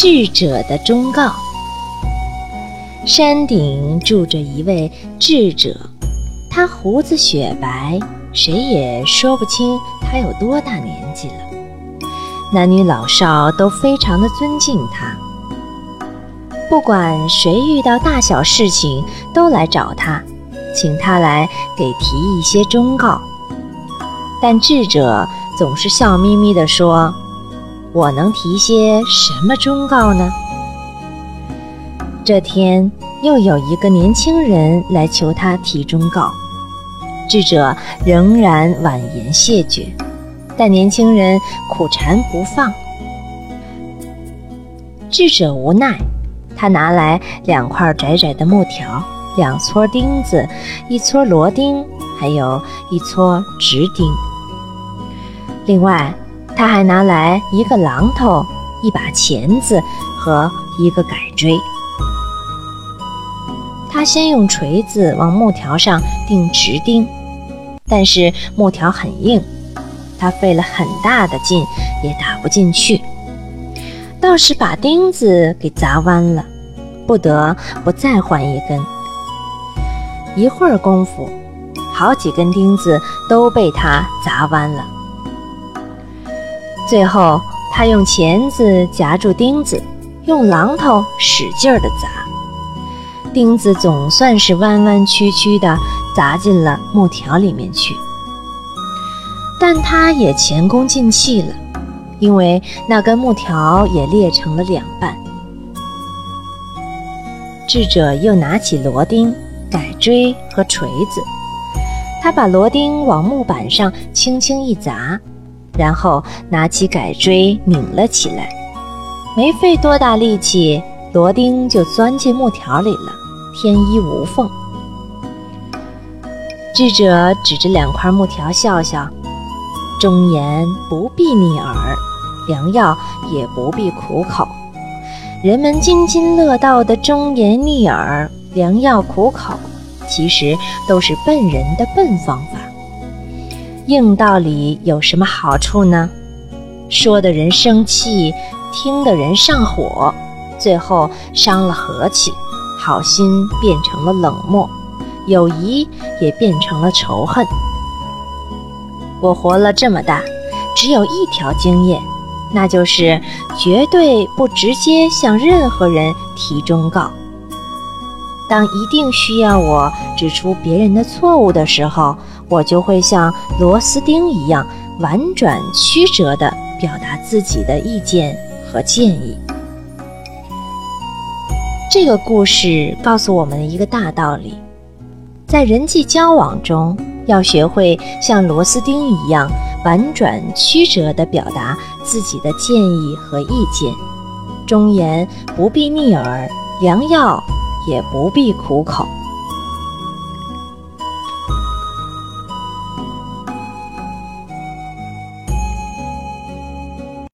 智者的忠告。山顶住着一位智者，他胡子雪白，谁也说不清他有多大年纪了。男女老少都非常的尊敬他，不管谁遇到大小事情，都来找他，请他来给提一些忠告。但智者总是笑眯眯地说：“我能提些什么忠告呢？”这天又有一个年轻人来求他提忠告，智者仍然婉言谢绝，但年轻人苦缠不放。智者无奈，他拿来两块窄窄的木条，两撮钉子，一撮螺钉，还有一撮直钉。另外，他还拿来一个榔头、一把钳子和一个改锥。他先用锤子往木条上钉直钉，但是木条很硬，他费了很大的劲也打不进去，倒是把钉子给砸弯了，不得不再换一根。一会儿功夫，好几根钉子都被他砸弯了。最后，他用钳子夹住钉子，用榔头使劲儿地砸，钉子总算是弯弯曲曲地砸进了木条里面去。但他也前功尽弃了，因为那根木条也裂成了两半。智者又拿起螺钉、改锥和锤子，他把螺钉往木板上轻轻一砸。然后拿起改锥拧了起来，没费多大力气，螺钉就钻进木条里了，天衣无缝。智者指着两块木条笑笑：“忠言不必逆耳，良药也不必苦口。人们津津乐道的忠言逆耳、良药苦口，其实都是笨人的笨方法。”硬道理有什么好处呢？说的人生气，听的人上火，最后伤了和气，好心变成了冷漠，友谊也变成了仇恨。我活了这么大，只有一条经验，那就是绝对不直接向任何人提忠告。当一定需要我指出别人的错误的时候。我就会像螺丝钉一样婉转曲折地表达自己的意见和建议。这个故事告诉我们一个大道理：在人际交往中，要学会像螺丝钉一样婉转曲折地表达自己的建议和意见。忠言不必逆耳，良药也不必苦口。